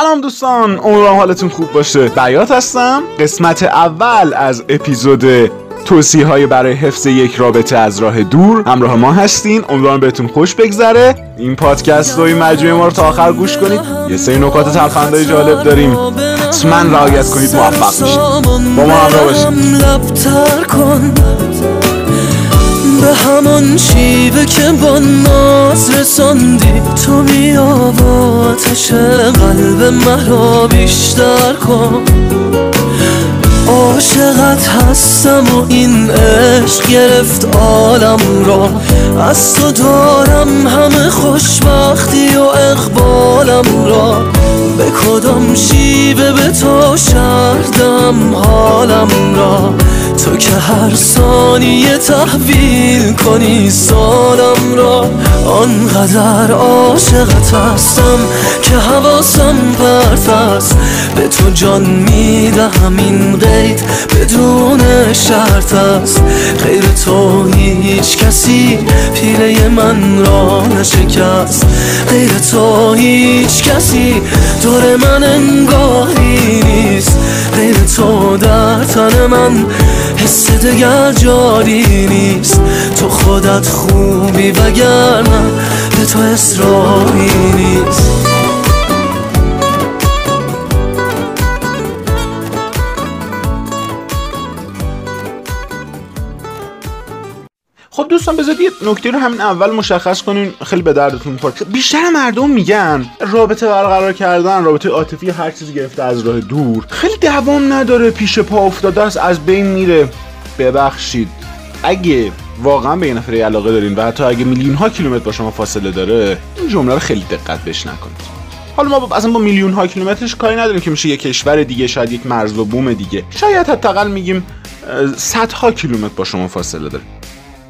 سلام دوستان امیدوارم حالتون خوب باشه. بیات هستم. قسمت اول از اپیزود توصیه های برای حفظ یک رابطه از راه دور. همراه ما هستین. امیدوارم بهتون خوش بگذره. این پادکست رو این مجموعه ما رو تا آخر گوش کنید. یه سری نکات تلخندهای جالب داریم. حتما رعایت کنید موفق میشید با ما همراه باشید به همون شیوه که با ناز رساندی. تو بیا با آتش قلب مرا بیشتر کن. عاشقت هستم و این عشق گرفت عالم را. از تو دارم همه خوشبختی و اقبالم را. به کدام شیوه به تو شردم حالم را؟ تو که هر ثانیه تحویل کنی سالم را آنقدر عاشقت هستم که حواسم پرت است. به تو جان می‌دهم این قید بدون شرط است. غیر تو هیچ کسی پیله من را نشکست. غیر تو هیچ کسی دور من انگاری نیست. غیر تو در تن من حس دگر جاری نیست تو خودت خوبی وگرنه به تو اصراری نیست. خب دوستان بذارید یه نکته رو همین اول مشخص کنین خیلی به دردتون می‌خوره. بیشتر مردم میگن رابطه برقرار کردن رابطه عاطفی هر چیزی گرفته از راه دور. خیلی دوام نداره پیش پا افتاده است از بین میره. ببخشید. اگه واقعا به یه نفر علاقه دارین و حتی اگه میلیون ها کیلومتر با شما فاصله داره این جمله رو خیلی دقت بهش نکنید. حالا ما با اصلا با میلیون ها کیلومترش کاری نداریم که میشه یه کشور دیگه شاید یک مرز و بوم دیگه. شاید حداقل میگیم صدها کیلومتر با شما فاصله داره.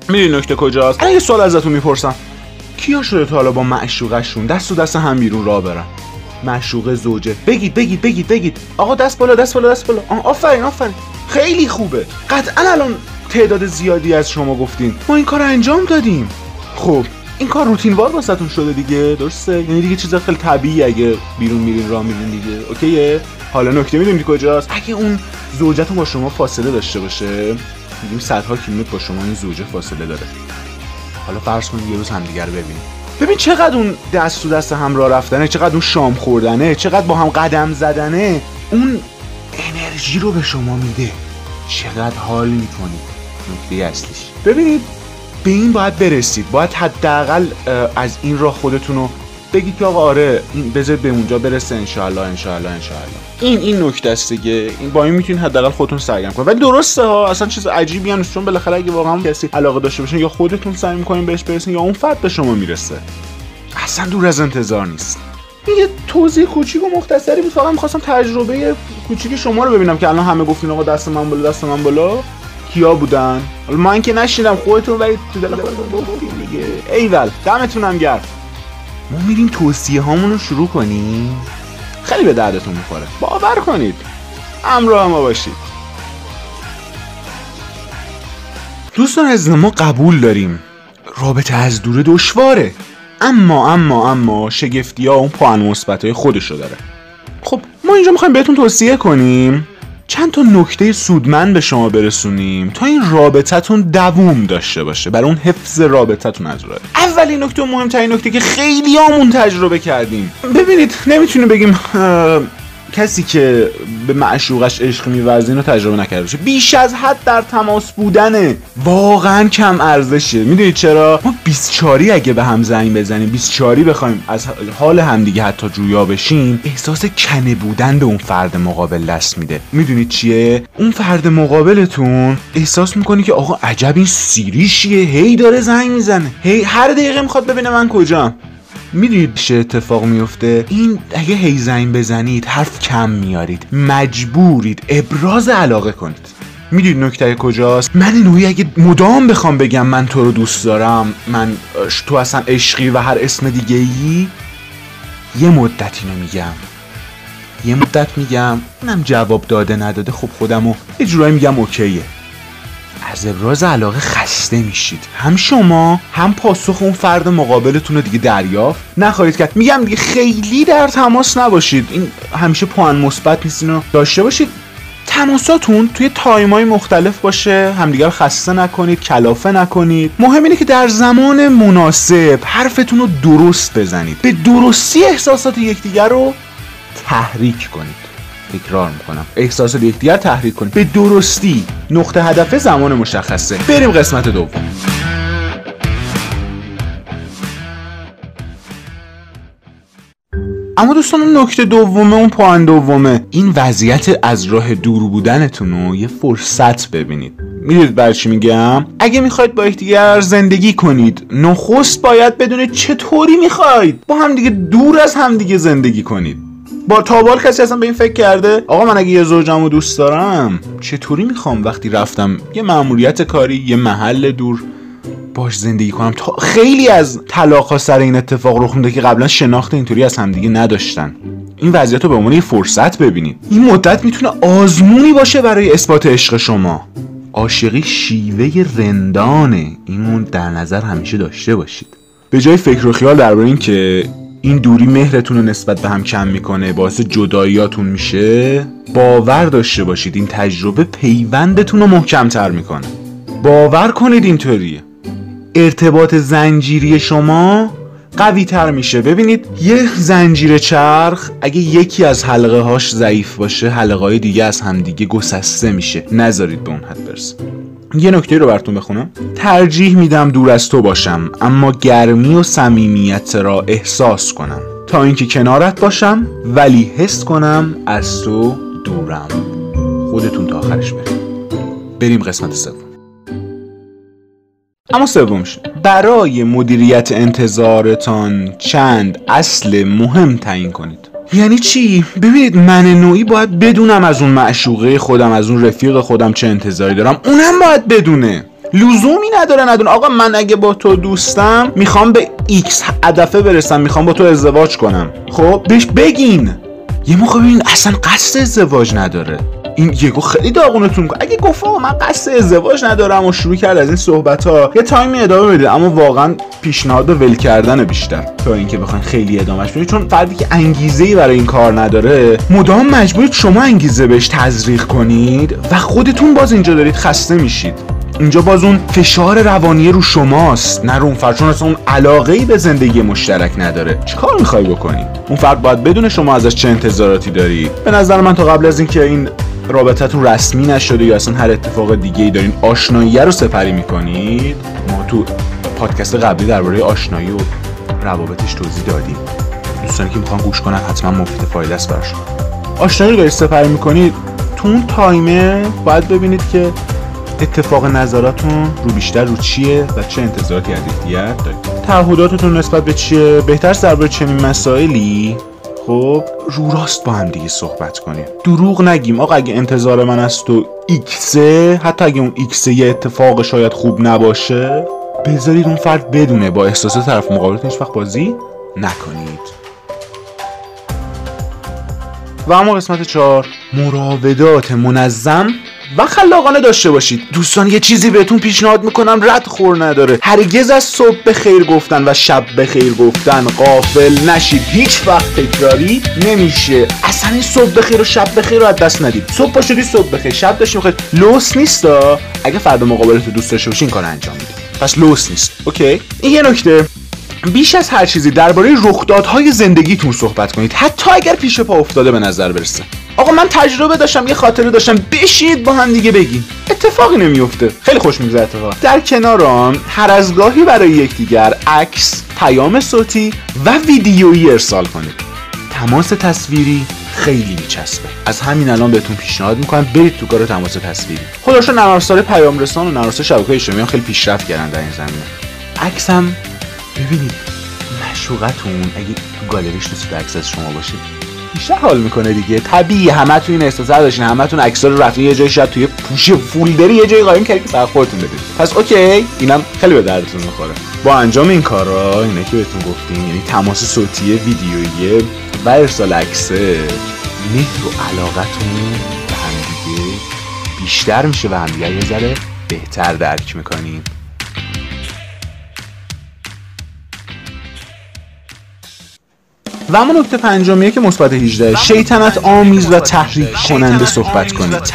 می‌دونی نکته کجاست؟ اگه سوال ازتون می‌پرسم. کیا شده تا حالا با معشوقشون دست و دست هم بیرون راه برن؟ معشوقه زوجه بگید بگید بگید بگید. آقا دست بالا دست بالا دست بالا. آفرین آفرین. خیلی خوبه. قطعا الان تعداد زیادی از شما گفتین. ما این کار انجام دادیم. خب این کار روتین وار واسهتون شده دیگه. درسته؟ یعنی دیگه چیز خیلی طبیعی اگه بیرون میرین راه میرین دیگه. اوکیه؟ حالا نکته می‌دونید کجاست؟ اگه اون زوجتون با شما فاصله داشته باشه میگیم صدها کیلومتر با شما این زوجه فاصله داره. حالا فرض کنید یه روز همدیگه رو ببینیم. ببین چقدر اون دست تو دست هم راه رفتنه چقدر اون شام خوردنه چقدر با هم قدم زدنه. اون انرژی رو به شما میده. چقدر حال می‌کنید. نکته اصلیش. ببینید به این باید برسید. باید حداقل از این راه خودتون رو بگید که آقا آره بذار به اونجا برسه انشالله انشالله انشالله این این نکته است دیگه. این با این می‌تونید حداقل خودتون سرگرم کنید. ولی درسته ها اصلا چیز عجیبی هم چون بالاخره اگه واقعا کسی علاقه داشته باشه یا خودتون سعی می‌کنین بهش برسین یا اون فرد به شما می‌رسه. اصلا دور از انتظار نیست. یه توضیح کوچیک و مختصری بود. فقط می‌خواستم تجربه کوچیک شما رو ببینم که الان همه گفتین آقا دست من بالا دست من بالا. کیا بودن؟ من که نشیدم خودتون ولی تو دل خودتون دیگه. ایول دمتونم گرم. ما میریم توصیه هامون رو شروع کنیم. خیلی به دردتون می‌خوره. باور کنید. همراه ما باشید. دوستان از ما قبول داریم. رابطه از دوره دشواره. اما اما اما شگفتی ها اون پوان مثبت های خودشو داره. خب ما اینجا می‌خوایم بهتون توصیه کنیم. چند تا نکته سودمند به شما برسونیم تا این رابطتون دووم داشته باشه برای اون حفظ رابطتون از راه. اولین نکته و مهمترین نکته که خیلی همون تجربه کردیم. ببینید نمی‌تونیم بگیم کسی که به معشوقش عشق میورزه اینو تجربه نکرده باشه. بیش از حد در تماس بودنه واقعا کم ارزشه. می‌دونید چرا؟ ما 24 اگه به هم زنگ بزنیم 24 بخوایم از حال همدیگه حتی جویا بشیم احساس کنه بودن به اون فرد مقابل دست میده. می‌دونید چیه؟ اون فرد مقابلتون احساس می‌کنی که آقا عجب این سیریشیه. هی داره زنگ می‌زنه. هی هر دقیقه می‌خواد ببینه من کجام. می‌دونید چه اتفاق میفته این اگه هی زنگ بزنید حرف کم میارید مجبورید. ابراز علاقه کنید. می‌دونید نکته کجاست؟ من اینوی اگه مدام بخوام بگم من تو رو دوست دارم من تو اصلا عشقی و هر اسم دیگه ای یه مدت اینو میگم. یه مدت میگم اونم جواب داده نداده. خب خودمو یه جورایی میگم اوکیه. از ابراز علاقه خسته میشید. هم شما هم پاسخ اون فرد مقابلتون رو دیگه دریافت. نخواهید کرد. میگم دیگه خیلی در تماس نباشید. این همیشه پوان مثبت نیست اینو داشته باشید. تماساتون توی تایم های مختلف باشه. همدیگر خسته نکنید کلافه نکنید. مهم اینه که در زمان مناسب حرفتون رو درست بزنید. به درستی احساسات یکدیگر رو تحریک کنید. تکرار می‌کنم. احساسات یکدیگر تحریک کنید به درستی. نقطه هدف زمان مشخصه. بریم قسمت دوم. اما دوستان اون نکته دومه اون پوان دومه. این وضعیت از راه دور بودنتون رو یه فرصت ببینید. می‌دونید بر چی میگم؟ اگه می‌خواید با یکدیگر زندگی کنید نخست باید بدونید چطوری می‌خواید. با همدیگه دور از همدیگه زندگی کنید. با تابال کسی اصلا به این فکر کرده؟ آقا من اگه یه زوجم رو دوست دارم چطوری می‌خوام وقتی رفتم یه مأموریت کاری یه محل دور باش زندگی کنم؟ تا خیلی از طلاق ها سر این اتفاق رخ میده که قبلا شناخت اینطوری از همدیگه نداشتن. این وضعیت رو به عنوان یه فرصت ببینید. این مدت می‌تونه آزمونی باشه برای اثبات عشق شما. عاشقی شیوه رندانه. اینو در نظر همیشه داشته باشید. به جای فکر و خیال درباره این که این دوری مهرتون رو نسبت به هم کم می‌کنه باعث جداییاتون میشه؟ باور داشته باشید این تجربه پیوندتون رو محکمتر می‌کنه. باور کنید اینطوریه ارتباط زنجیری شما قوی تر میشه. ببینید یه زنجیره چرخ اگه یکی از حلقه هاش ضعیف باشه حلقه های دیگه از همدیگه گسسته میشه. نذارید به اون حد برسه. یه نکته رو براتون بخونم. ترجیح میدم دور از تو باشم اما گرمی و صمیمیت را احساس کنم. تا اینکه کنارت باشم ولی حس کنم از تو دورم. خودتون تا آخرش بریم بریم قسمت سوم. اما سومش برای مدیریت انتظارتان چند اصل مهم تعیین کنید. یعنی چی؟ ببینید من نوعی باید بدونم از اون معشوقه خودم از اون رفیق خودم چه انتظاری دارم. اونم باید بدونه. لزومی نداره ندونه. آقا من اگه با تو دوستم می‌خوام به X هدفه برسم می‌خوام با تو ازدواج کنم. خب بهش بگین. یه موقع ببین اصلا قصد ازدواج نداره. این یکو خیلی داغونتون می‌کنه اگه گفت من قصد ازدواج ندارم و شروع کرد از این صحبت ها یه time ی ادامه بدید اما واقعا پیشنهاد ول کردن بیشتر تا اینکه بخواین خیلی ادامهش بدید. چون فردی که انگیزه ای برای این کار نداره مدام مجبورید شما انگیزه بهش تزریق کنید و خودتون باز اینجا دارید خسته میشید. اینجا باز اون فشار روانی رو شماست. نه رو اون فرد چون اصلا اون علاقه ای به زندگی مشترک نداره. چیکار می‌خوای بکنی؟ اون فرد باید بدون شما ازش چه انتظاراتی داری؟ به نظر من تا قبل از اینکه این رابطتون رسمی نشده یا اصلا هر اتفاق دیگه ای دارین آشنایی رو سپری می‌کنید. ما تو پادکست قبلی درباره آشنایی و روابطش توضیح دادیم. دوستانی که می‌خوان گوش کنن حتما مفید فایده است براشون. آشنایی رو دارید سپری می‌کنید؟ تو اون تایمه باید ببینید که اتفاق نظراتون رو بیشتر رو چیه و چه انتظاراتی از یکدیگر دارید؟ تعهداتتون نسبت به چیه؟ بهتر درباره چنین مسائلی؟ خب رو راست با هم دیگه صحبت کنیم. دروغ نگیم. آقا اگه انتظار من از تو ایکسه حتی اگه اون ایکسه یه اتفاق شاید خوب نباشه بذارید اون فرد بدونه. با احساس طرف مقابلتون هیچ وقت بازی نکنید. و اما قسمت چهار مراودات منظم و خلاقانه داشته باشید. دوستان یه چیزی بهتون پیشنهاد می‌کنم. رد خور نداره. هرگز از صبح به خیر گفتن و شب به خیر گفتن قافل نشید. هیچ وقت تکراری نمیشه. اصلا این صبح به خیر و شب به خیر رو از دست ندید. صبح پاشدی صبح به خیر شب داشتی بخیر لوس نیستا اگه فرد مقابلت دوست داشته باشی این کار انجام میده. پس لوس نیست. اوکی؟ این یه نکته. بیش از هر چیزی درباره رخدادهای زندگیتون صحبت کنید. حتی اگر پیش پا افتاده به نظر برسه. آقا من تجربه داشتم یه خاطره داشتم. بشینید با هم دیگه بگین اتفاقی نمیفته خیلی خوش میگذره اتفاق. در کنار آن هر از گاهی برای یکدیگر عکس پیام صوتی و ویدیویی ارسال کنید. تماس تصویری خیلی میچسبه. از همین الان بهتون پیشنهاد می‌کنم برید تو کار تماس تصویری. خودشون نرم افزار پیام رسان و نرم شبکه اجتماعی خیلی پیشرفت کردن در این زمینه. عکس هم ببینید مشوقتون اگه تو گالریش دوست عکس از شما باشه. بیشتر حال می‌کنه دیگه. طبیعی همتون این احساس داشتین. همتون عکس‌ها رو رفتین یه جای شاید توی پوش فولدری یه جای قایم کردید که فقط خودتون بدید پس اوکی اینم خیلی به دردتون می‌خوره. با انجام این کارا اینه که بهتون گفتیم یعنی تماس صوتی ویدیویی و ارسال عکسه مهر و علاقتون به همدیگه بیشتر میشه و همدیگه یه ذره بهتر درک می‌کنیم. و اما نکته پنجمیه که مثبت 18 شیطنت آمیز و تحریک کننده صحبت کنید.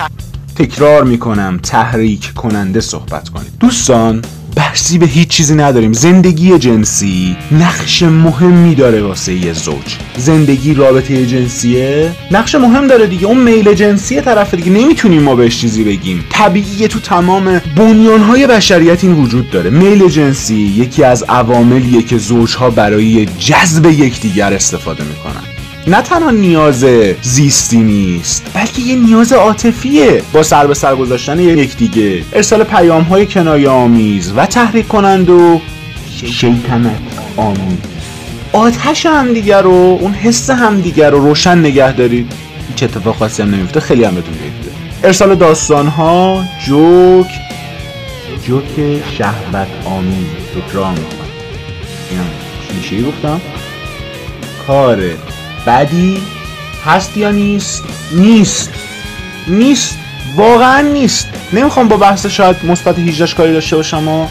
تکرار می‌کنم تحریک کننده صحبت کنید. دوستان بحثی به هیچ چیزی نداریم. زندگی جنسی نقش مهمی داره واسه یه زوج. زندگی رابطه جنسیه نقش مهم داره دیگه. اون میل جنسی طرف دیگه. نمی‌تونیم ما بهش چیزی بگیم. طبیعیه تو تمام بنیانهای بشریت این وجود داره. میل جنسی یکی از عواملیه که زوجها برای جذب یکدیگر استفاده می‌کنن. نه تنها نیاز زیستی نیست بلکه یه نیاز عاطفیه. با سر به سر گذاشتن یکدیگه ارسال پیام های کنایه آمیز و تحریک کنند و شیطنت آمیز. آتش همدیگر رو اون حس همدیگر رو روشن نگه دارید. هیچ اتفاق خاصی هم نمیفته خیلی هم بهتون بیفته ارسال داستان ها جوک جوک شهوت آمیز می‌کنم اینم گفتم. کاره بدی هست یا نیست؟ نیست. نیست. واقعا نیست. نمی‌خوام با بحث شاید مثبت 18 کاری داشته باشم و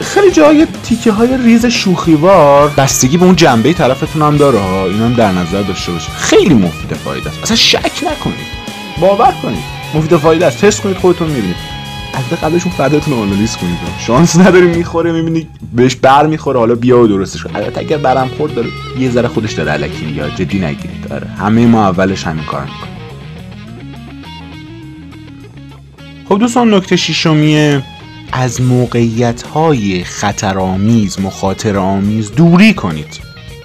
خیلی جای تیکه های ریز شوخیوار بستگی به اون جنبه طرفتون هم داره. ها اینا هم در نظر داشته باشه خیلی مفید فایده است. اصلا شک نکنید. باور کنید. مفید فایده است. تست کنید خودتون می‌بینید. از قبلشون فردتون رو آنالیز کنید. شانس نداری می‌خوره می‌بینی بهش بر می‌خوره حالا بیا و درستش کن. البته اگر برم خورد داره یه ذره خودش داره الکی یا جدی نگیرید. داره همه ما اولش همین کار می‌کنیم. خب دوستان نکته شیشمیه از موقعیت های خطرآمیز مخاطر آمیز دوری کنید.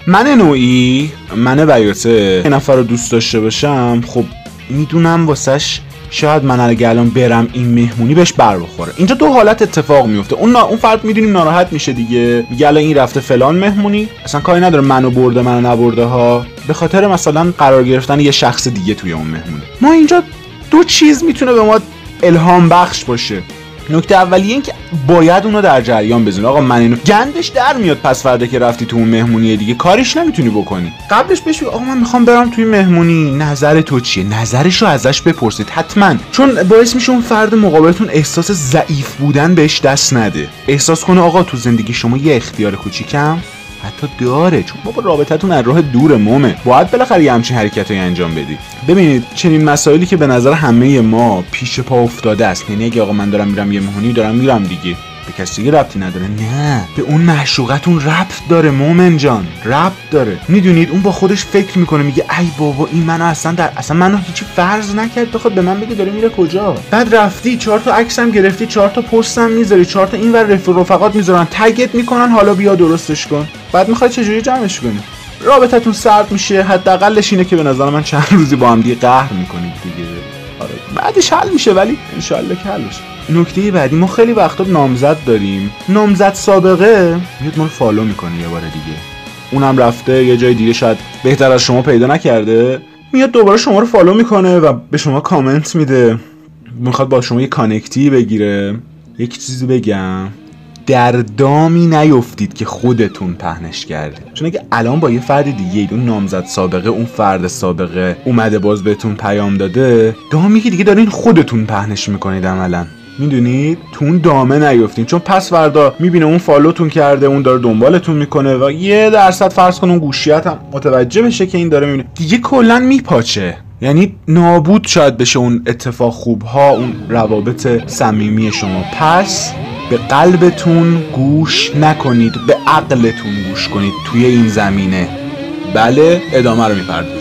من نوعی من بیاته یه نفر رو دوست داشته باشم خب می‌دونم واسش شاید من اگه الان برم این مهمونی بهش بر بخوره. اینجا دو حالت اتفاق میفته. اون نا... اون فرد می‌دونیم ناراحت میشه دیگه. میگه الان این رفته فلان مهمونی. اصلا کاری نداره منو برده منو نبرده ها. به خاطر مثلا قرار گرفتن یه شخص دیگه توی اون مهمونی. ما اینجا دو چیز می‌تونه به ما الهام بخش باشه. نکته اولیه این که باید اونو در جریان بزنی. آقا من اینو گندش در میاد پس فردا که رفتی تو اون مهمونی دیگه. کارش نمی‌تونی بکنی. قبلش بهش آقا من می‌خوام برم توی مهمونی. نظر تو چیه؟ نظرش رو ازش بپرسید. حتما. چون باعث میشه اون فرد مقابلتون احساس ضعیف بودن بهش دست نده. احساس کنه آقا تو زندگی شما یه اختیار کوچیکم. حتی داره چون بابا رابطتون از راه دور مومه. باید بالاخره یه همچین حرکتی انجام بدی. ببینید چنین مسائلی که به نظر همه ما پیش پا افتاده است. یعنی اگه آقا من دارم میرم یه مهمونی دارم میرم دیگه. به کسی دیگه ربطی نداره. نه. به اون معشوقتون ربط داره مومن جان. ربط داره. می‌دونید؟ اون با خودش فکر می‌کنه میگه ای بابا این منو اصلا در اصلا منو هیچی فرض نکرد. بخواد به من بگه داره میره کجا؟ بعد رفتی چهار تا عکسم گرفتی چهار تا پستم می‌ذاری چهار تا این ور رفیق رفقات می‌ذارن. تگت می‌کنن حالا بیا درستش کن. بعد می‌خوای چجوری جمعش کنی؟ رابطتون سرد میشه. حداقلش اینه که به نظر من چند روزی با هم دیگه قهر می‌کنید دیگه. آره بعدش حل میشه ولی انشالله که حل بشه نکته بعدی ما خیلی وقتا نامزد داریم. نامزد سابقه؟ میاد ما رو follow می‌کنه یه بار دیگه. اونم رفته یه جای دیگه شاید بهتر از شما پیدا نکرده. میاد دوباره شما رو follow می‌کنه و به شما کامنت میده. می‌خواد با شما یه connect ی بگیره. یک چیزی بگم. در دامی نیفتید که خودتون پهنش کردید. چون اگه الان با یه فرد دیگه اون نامزد سابقه اون فرد سابقه اومده باز بهتون پیام داده دامی که دیگه دارین خودتون پهنش می‌کنید عملا. می‌دونید تو اون دامه نیفتین. چون پس فردا می‌بینه اون فالوتون کرده اون داره دنبالتون می‌کنه و یه درصد فرض کن اون گوشیت هم متوجه بشه که این داره می‌بینه. دیگه کلا میپاچه. یعنی نابود شاید بشه اون اتفاق خوب ها اون روابط صمیمی شما. پس به قلبتون گوش نکنید به عقلتون گوش کنید توی این زمینه. بله ادامه رو می‌پردازیم.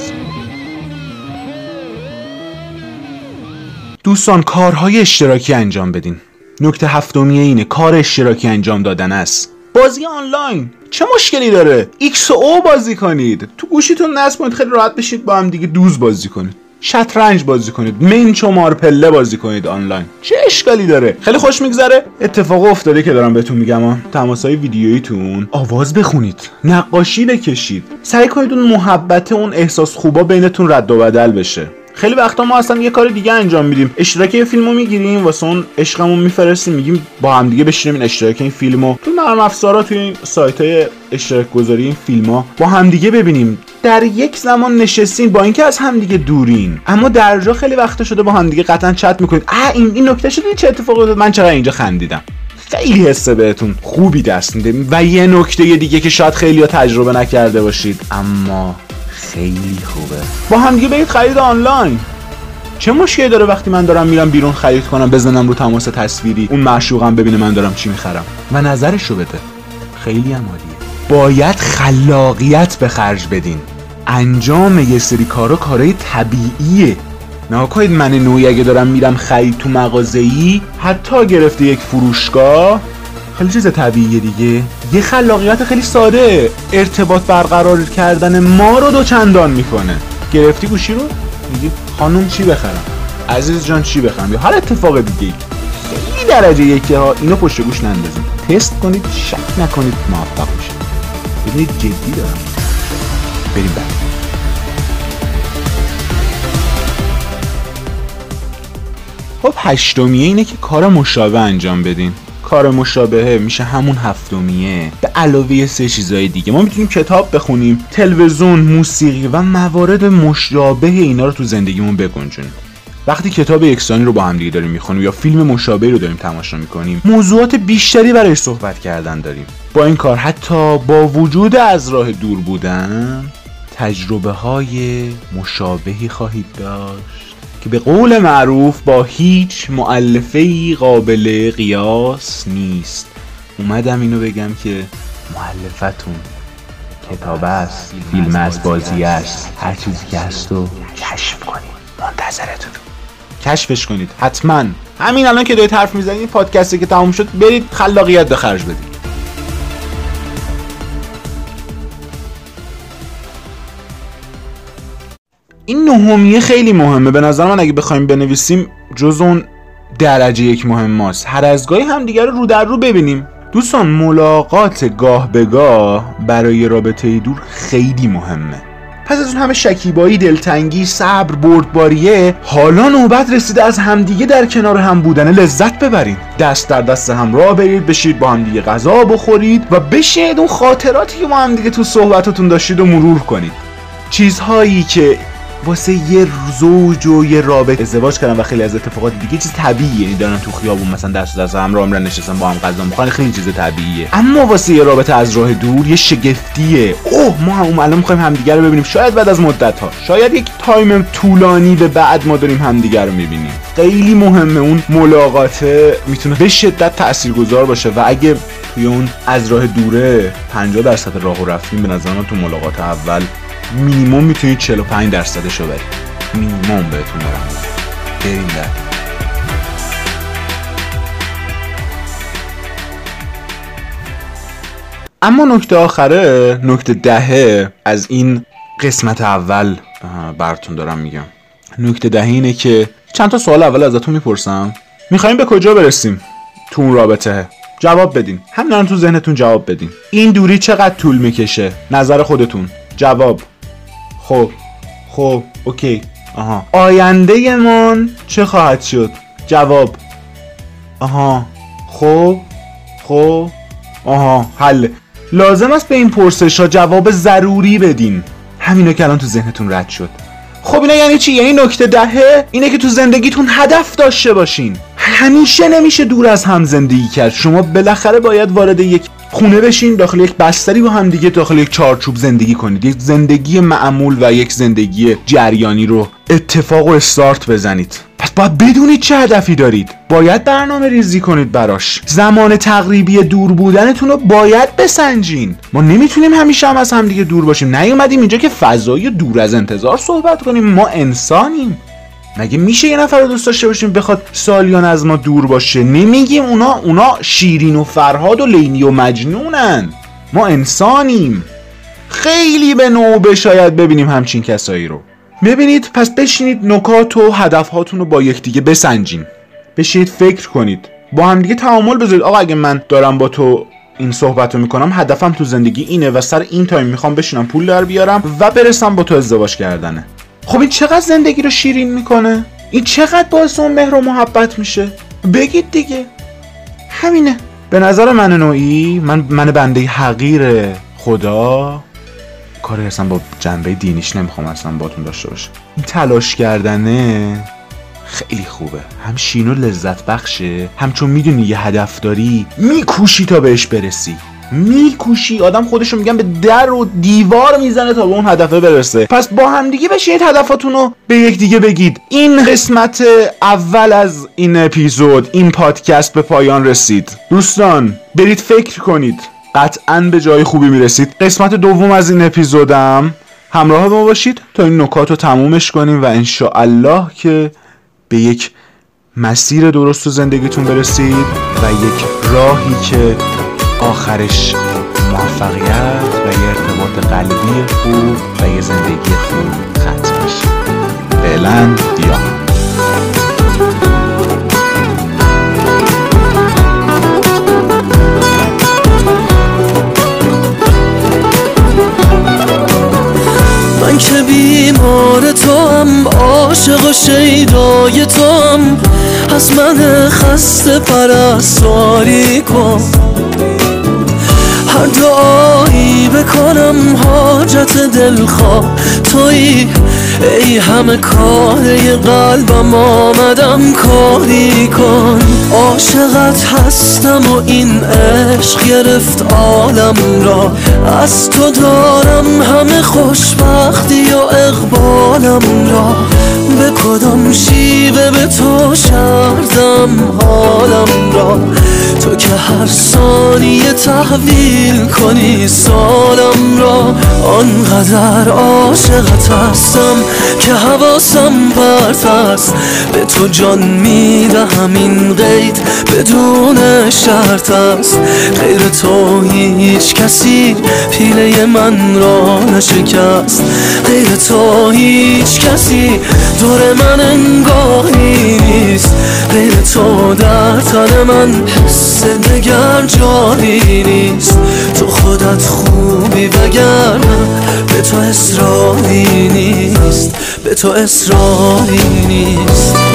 دوستان کارهای اشتراکی انجام بدین. نکته هفتمیه اینه کار اشتراکی انجام دادن است. بازی آنلاین چه مشکلی داره؟ XO بازی کنید. تو گوشیتون نصب کنید خیلی راحت بشید با هم دیگه دوز بازی کنید. شطرنج بازی کنید منچ مار پله بازی کنید آنلاین. چه اشکالی داره؟ خیلی خوش میگذره. اتفاق افتاده که دارم بهتون میگم تماسای ویدیوییتون آواز بخونید. نقاشی بکشید. سعی کنید اون محبت اون احساس خوبا بینتون رد و بدل بشه. خیلی وقتا ما اصلا یه کار دیگه انجام میدیم. اشتراک یه فیلمو می‌گیریم واسه اون عشقمون میفرستیم میگیم با هم دیگه بشینیم این اشتراک این فیلمو. تو نرم افزارا توی این سایت های اشتراک گذاری این فیلم ها با هم دیگه ببینیم. در یک زمان نشستین با اینکه از همدیگه دورین. اما در جا خیلی وقت شده با همدیگه قطعا چت می‌کنید. اه این این نکته شده چه اتفاقی افتاد؟ من چقدر اینجا خندیدم. خیلی حسه بهتون خوبی دست میده. و یه نکته دیگه که شاید خیلی تجربه نکرده باشید. اما خیلی خوبه. با همدیگه برید خرید آنلاین. چه مشکلی داره وقتی من دارم میرم بیرون خرید کنم بزنم رو تماس تصویری اون معشوقم ببینه من دارم چی می‌خرم؟ و نظرشو بده. خیلی هم باید خلاقیت به خرج بدین. انجام یه سری کارا کارای طبیعیه. نکنید من نوعی اگه دارم میرم خرید تو مغازه ای حتی گرفته یک فروشگاه خیلی چیز طبیعیه دیگه. یه خلاقیت خیلی ساده. ارتباط برقرار کردن ما رو دو چندان می‌کنه. گرفتی گوشی رو؟ میگی خانم چی بخرم؟ عزیز جان چی بخرم؟ یا هر اتفاق دیگه خیلی درجه یکه ها. اینو پشت گوش نندازید تست کنید شک نکنید موفق میشه ببینید جدی دارم. بریم بعد خب هشتمیه اینه که کار مشابه انجام بدین. کار مشابهه میشه همون هفتمیه. به علاوه سه چیزهای دیگه. ما می‌تونیم کتاب بخونیم تلویزیون موسیقی و موارد مشابه اینا رو تو زندگیمون بگنجونیم. وقتی کتاب یکسانی رو با هم دیگه داریم می‌خونیم یا فیلم مشابه رو داریم تماشا می‌کنیم موضوعات بیشتری برای صحبت کردن داریم. با این کار حتی با وجود از راه دور بودن تجربه های مشابهی خواهید داشت. که به قول معروف با هیچ معلفه قابل قیاس نیست. اومدم اینو بگم که معلفتون کتاب است فیلم است بازی است هر چیزی که هست کشف کنید منتظرتون. کشفش کنید حتما. همین الان که دارید حرف می‌زنید پادکستی که تموم شد برید خلاقیت به خرج بدید. این نهمیه خیلی مهمه. به نظر من اگه بخوایم بنویسیم جز اون درجه یک مهم ماست. هر از گاهی هم دیگر رو رو در رو ببینیم. دوستان ملاقات گاه به گاه برای رابطه دور خیلی مهمه. پس از اون همه شکیبایی دلتنگی صبر بردباریه حالا نوبت رسیده از همدیگه در کنار هم بودن. لذت ببرید. دست در دست هم راه برید بشید با همدیگه غذا بخورید و بشید اون خاطراتی که با همدیگه تو صحبتاتون داشتید و مرور کنید. چیزهایی که واسه یه زوج و یه رابطه. ازدواج کردن و خیلی از اتفاقات دیگه چیز طبیعیه. یعنی دارن تو خیابون مثلا دست دست هم راه میرن نشستن با هم غذا می‌خورن خیلی چیز طبیعیه. اما واسه یه رابطه از راه دور یه شگفتیه. اوه ما هم الان می‌خوایم همدیگه رو ببینیم. شاید بعد از مدت ها شاید یک تایم طولانی به بعد ما داریم همدیگه رو می‌بینیم. خیلی مهمه اون ملاقاته می‌تونه به شدت تاثیرگذار باشه و اگه توی اون از راه دوره 50 درصد راهو رفتیم به نظر تو ملاقات اول مینیموم می‌تونید 45 درصدش رو برید مینیموم بهتون دارم بریم در. اما نکته آخره نکته دهه از این قسمت اول براتون دارم میگم. نکته دهه اینه که چند تا سوال اول ازتون می‌پرسم. می‌خوایم به کجا برسیم تو اون رابطه؟ جواب بدین. همین تو ذهنتون جواب بدین. این دوری چقدر طول می‌کشه؟ نظر خودتون. جواب. خب خب اوکی. آها. آینده من چه خواهد شد؟ جواب. آها. خب خب. آها حل. لازم است به این پرسش ها جواب ضروری بدین. همینا که الان تو ذهنتون رد شد. خب اینا یعنی چی؟ یعنی نکته دهه اینه که تو زندگیتون هدف داشته باشین. همیشه نمیشه دور از هم زندگی کرد. شما بالاخره باید وارد یک خونه بشین داخل یک بستری با هم دیگه داخل یک چارچوب زندگی کنید. یک زندگی معمول و یک زندگی جریانی رو اتفاق و استارت بزنید. پس باید بدونید چه هدفی دارید. باید برنامه ریزی کنید براش. زمان تقریبی دور بودنتون رو باید بسنجین. ما نمی‌تونیم همیشه هم از همدیگه دور باشیم. نیومدیم اینجا که فضای دور از انتظار صحبت کنیم. ما انسانیم. مگه میشه یه نفر رو دوست داشته باشیم بخواد سالیان از ما دور باشه؟ نمیگیم اونا اونا شیرین و فرهاد و لینی و مجنونن. ما انسانیم. خیلی به نوبه شاید ببینیم همچین کسایی رو. ببینید پس بشینید نکات و هدفهاتون رو با یکدیگه بسنجین. بشینید فکر کنید. با هم دیگه تعامل بذارید. آقا اگه من دارم با تو این صحبت رو می‌کنم هدفم تو زندگی اینه و سر این تایم می‌خوام بشینم پول در بیارم و برسم با تو ازدواج کردنه. خب این چقدر زندگی رو شیرین می‌کنه؟ این چقدر باعث اون مهر و محبت میشه؟ بگید دیگه. همینه. به نظر من نوعی من من بنده حقیر خدا. کاری اصلا با جنبه دینیش نمی‌خوام اصلا باتون داشته باشه این تلاش کردنه خیلی خوبه. هم شینو لذت بخشه هم چون می‌دونی یه هدف داری میکوشی تا بهش برسی. میکوشی. آدم خودشو میگن به در و دیوار می‌زنه تا به اون هدفه برسه. پس با هم دیگه بشینید هدفاتون رو به یکدیگه بگید. این قسمت اول از این اپیزود این پادکست به پایان رسید. دوستان برید فکر کنید. قطعا به جای خوبی می‌رسید. قسمت دوم از این اپیزودم. همراه ما باشید تا این نکات رو تمومش کنیم و انشاءالله که به یک مسیر درست تو زندگیتون برسید و یک راهی که آخرش موفقیت و یه ارتباط قلبی خوب و یه زندگی خوب ختم بشه فعلا دیا من که بیمار تو هم عاشق و شیدای تو هم از من خسته پرستاری کن. هر دعایی بکنم حاجت دلخواه. تویی ای همه کاره قلبم آمدم کاری کن. عاشقت هستم و این عشق گرفت عالم را. از تو دارم همه خوشبختی و اقبالم را. به کدام شیوه به تو شردم حالم را. هر ثانیه تحویل کنی سالم را آنقدر عاشقت هستم که حواسم پرت است. به تو جان می‌دهم این قید بدون شرط است. غیر تو هیچ کسی پیله من را نشکست. غیر تو هیچ کسی دور من انگاهی نیست. غیر تو در تن من حس دگر جایی نیست تو خودت خوبی وگرنه به تو اصراری نیست به تو اصراری نیست.